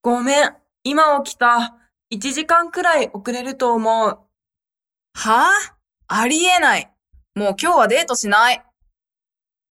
ごめん、今起きた。1時間くらい遅れると思う。はぁ、あ、りえない。もう今日はデートしない。